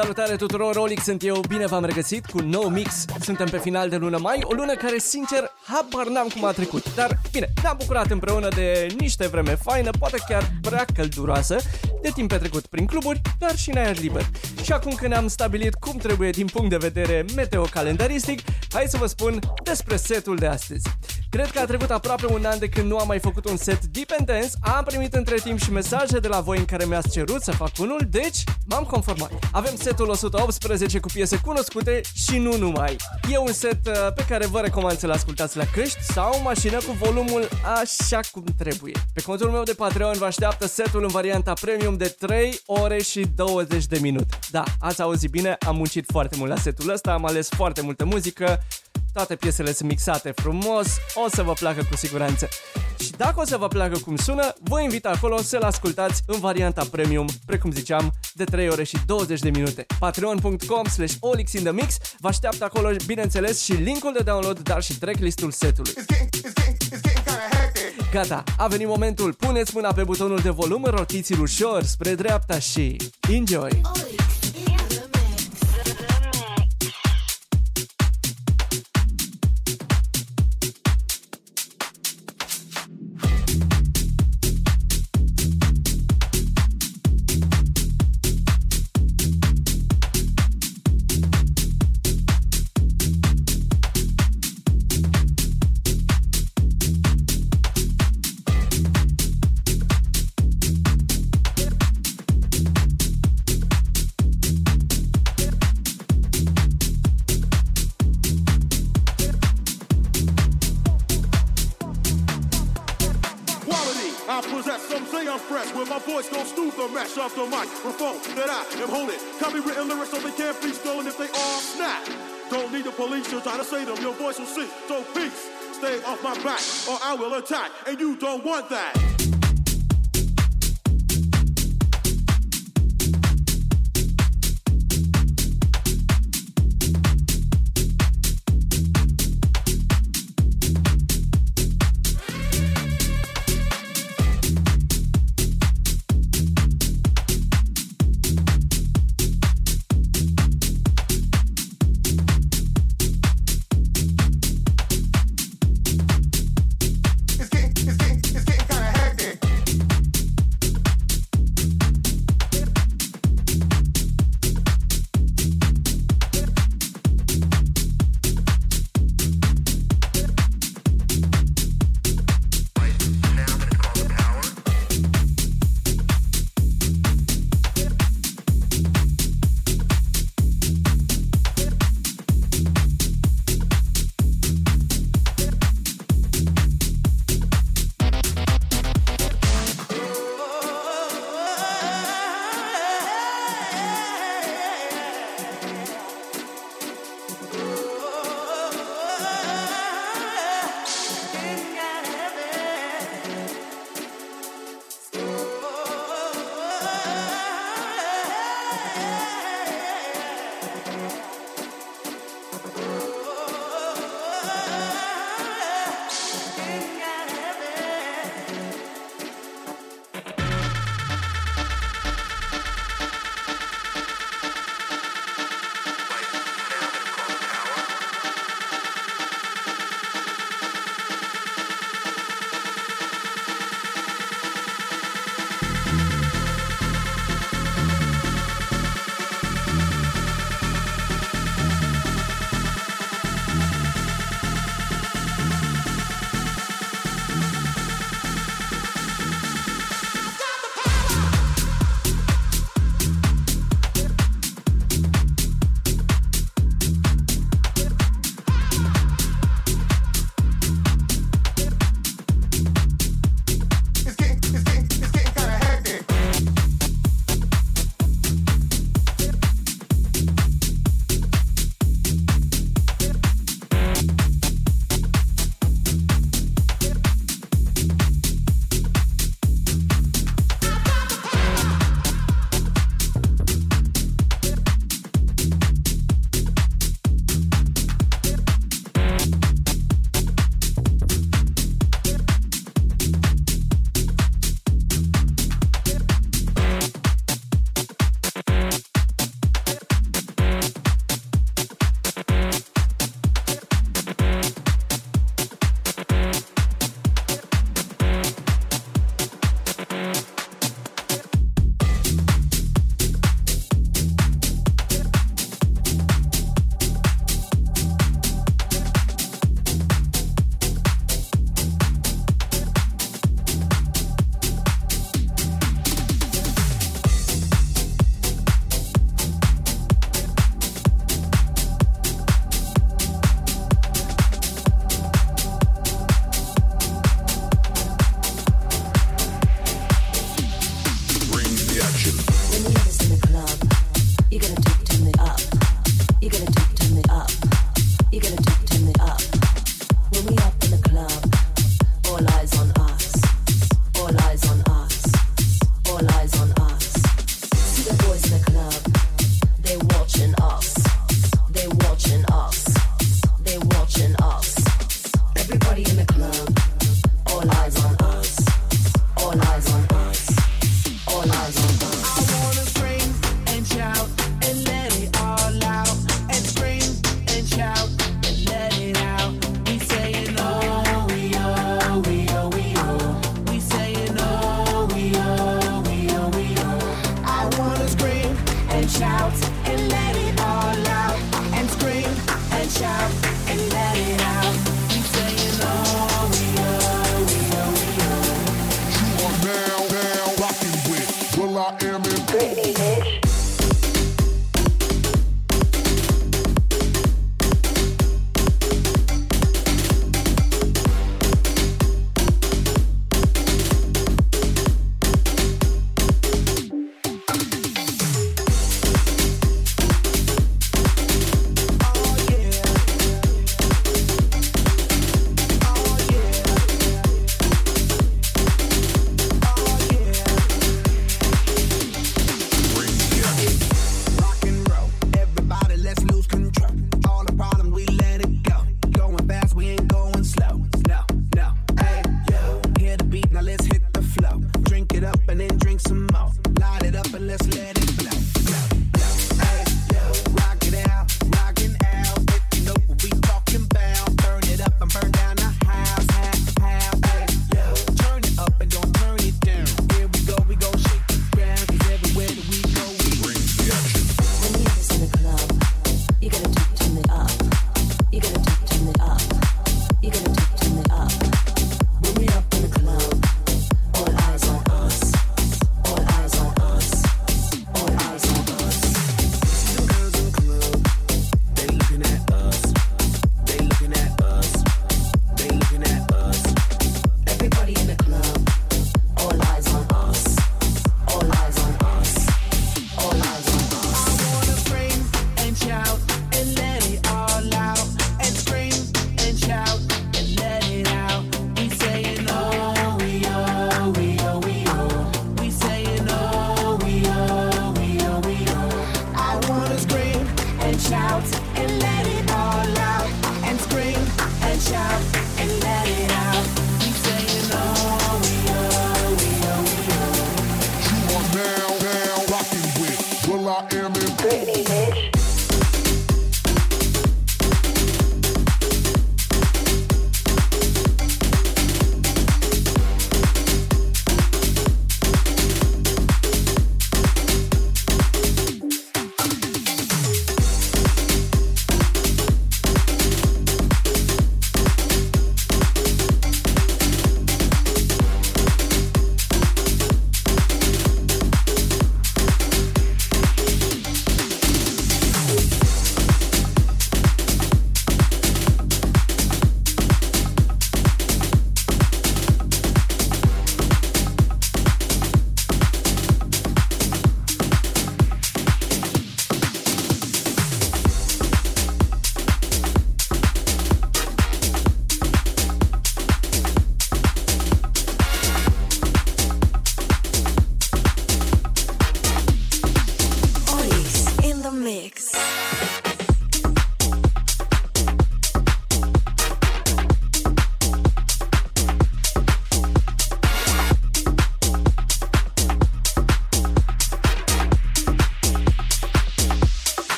Salutare tuturor, Rolix sunt eu, bine v-am regăsit cu un nou mix. Suntem pe final de lună mai, o lună care, sincer, habar n-am cum a trecut. Dar, bine, ne-am bucurat împreună de niște vreme faină, poate chiar prea călduroasă, de timp petrecut prin cluburi, dar și în aer liber. Și acum că ne-am stabilit cum trebuie din punct de vedere meteo-calendaristic, hai să vă spun despre setul de astăzi. Cred că a trecut aproape un an de când nu am mai făcut un set Deep and Dance, am primit între timp și mesaje de la voi în care mi-ați cerut să fac unul, deci m-am conformat. Avem setul 118 cu piese cunoscute și nu numai. E un set uh, pe care vă recomand să-l ascultați la căști sau o mașină cu volumul așa cum trebuie. Pe contul meu de Patreon vă așteaptă setul în varianta premium de 3 ore și 20 de minute. Da, ați auzit bine, am muncit foarte mult la setul ăsta, am ales foarte multă muzică, toate piesele sunt mixate frumos, o să vă placă cu siguranță. Și dacă o să vă placă cum sună, vă invit acolo să-l ascultați în varianta premium, precum ziceam, de 3 ore și 20 de minute. Patreon.com slash Olix in the Mix vă așteaptă acolo, bineînțeles, și linkul de download, dar și tracklistul setului. Gata, a venit momentul, puneți mâna pe butonul de volum, rotiți-l ușor spre dreapta și enjoy! Olix. Microphone that I am holding. Copywritten lyrics so they can't be stolen if they are snap. Don't need the police to try to say them, your voice will sing. So peace, stay off my back or I will attack, and you don't want that.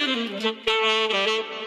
Thank you.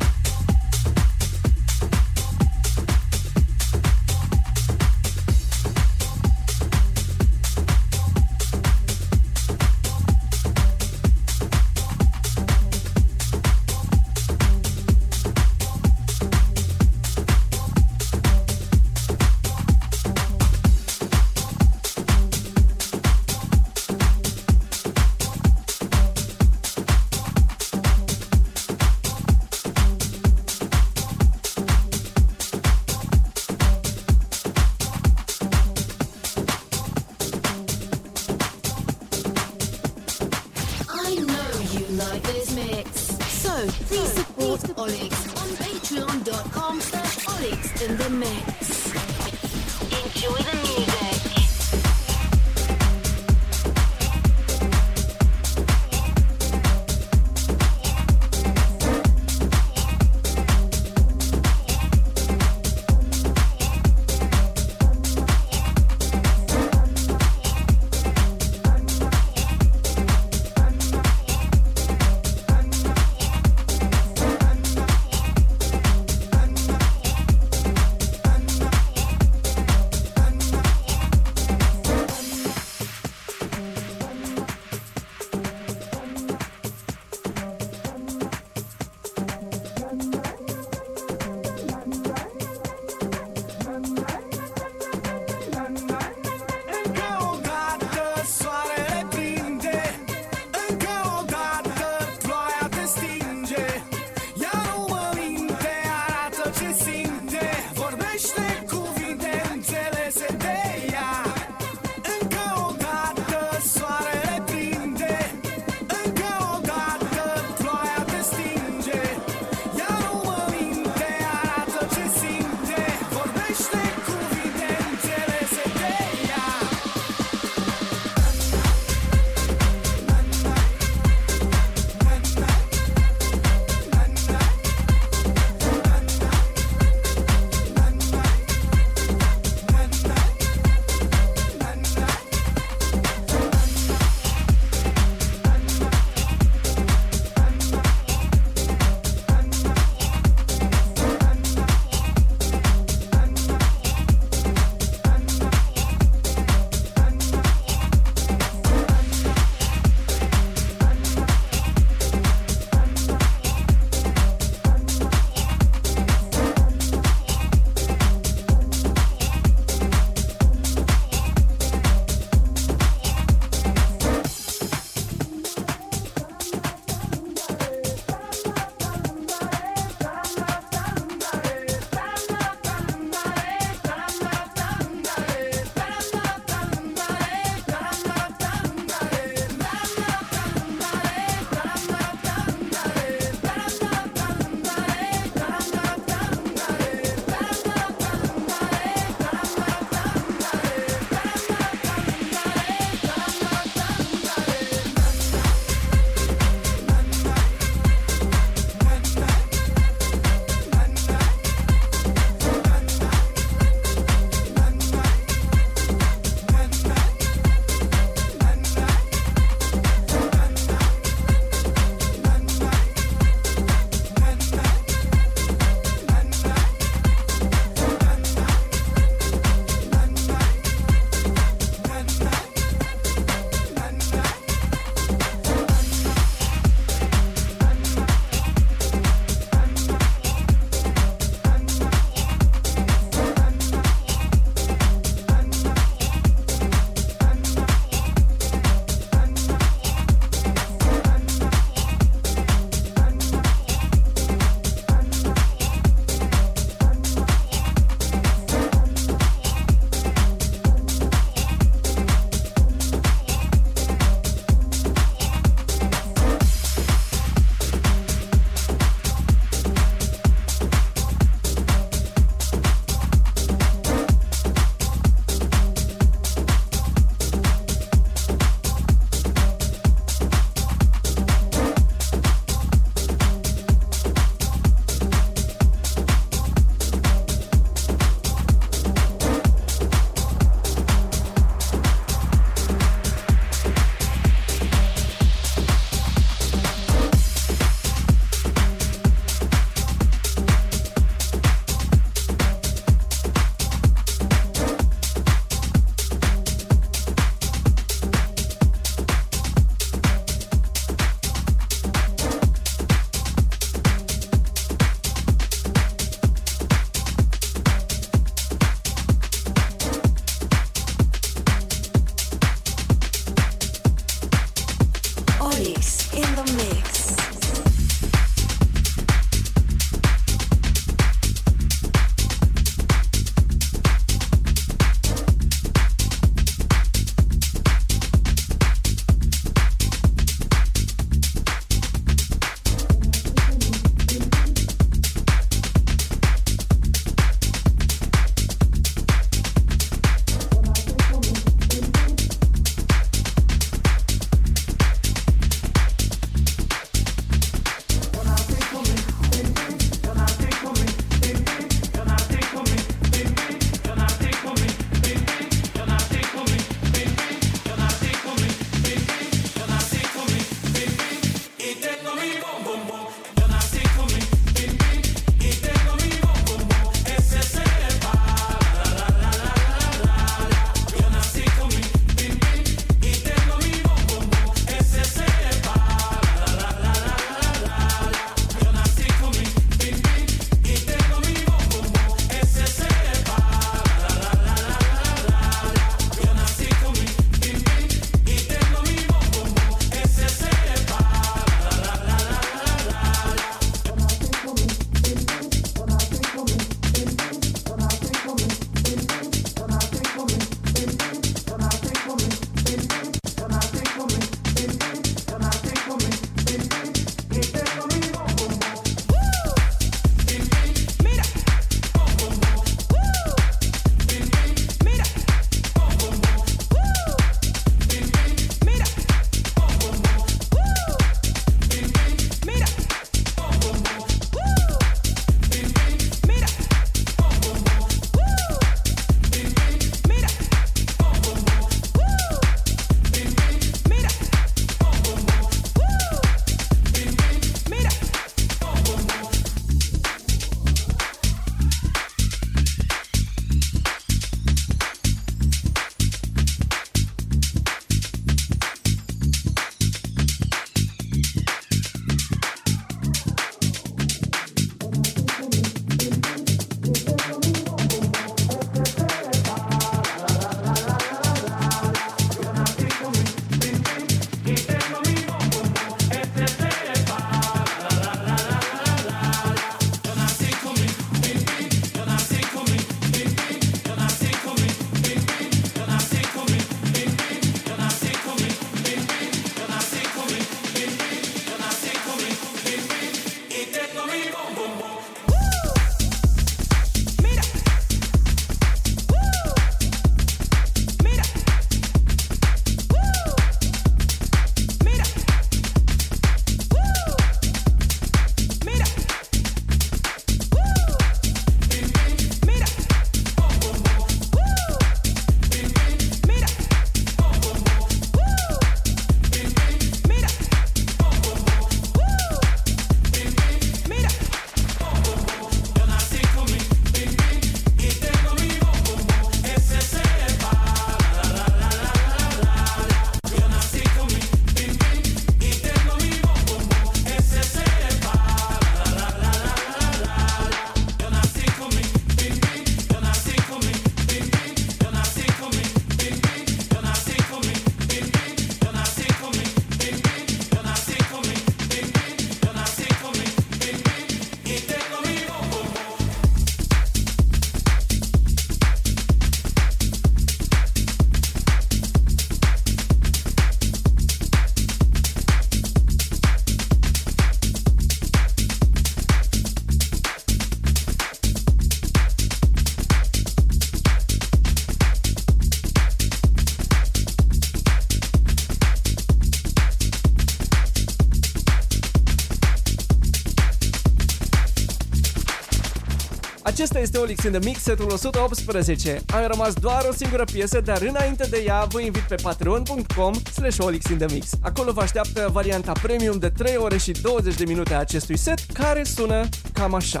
Acesta este Olix in the Mix, setul 118. Am rămas doar o singură piesă, dar înainte de ea vă invit pe patreon.com slash Olix in the Mix. Acolo vă așteaptă varianta premium de 3 ore și 20 de minute a acestui set, care sună cam așa.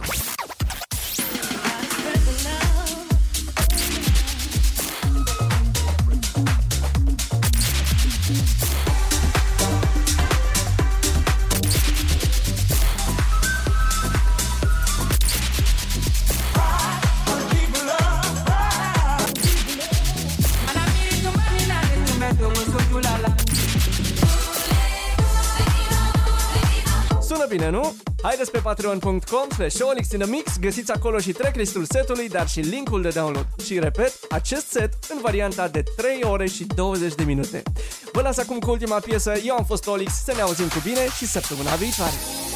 patreon.com slash in mix, găsiți acolo și tracklistul setului, dar și linkul de download. Și repet, acest set în varianta de 3 ore și 20 de minute. Vă las acum cu ultima piesă, eu am fost Olix, să ne auzim cu bine și săptămâna viitoare.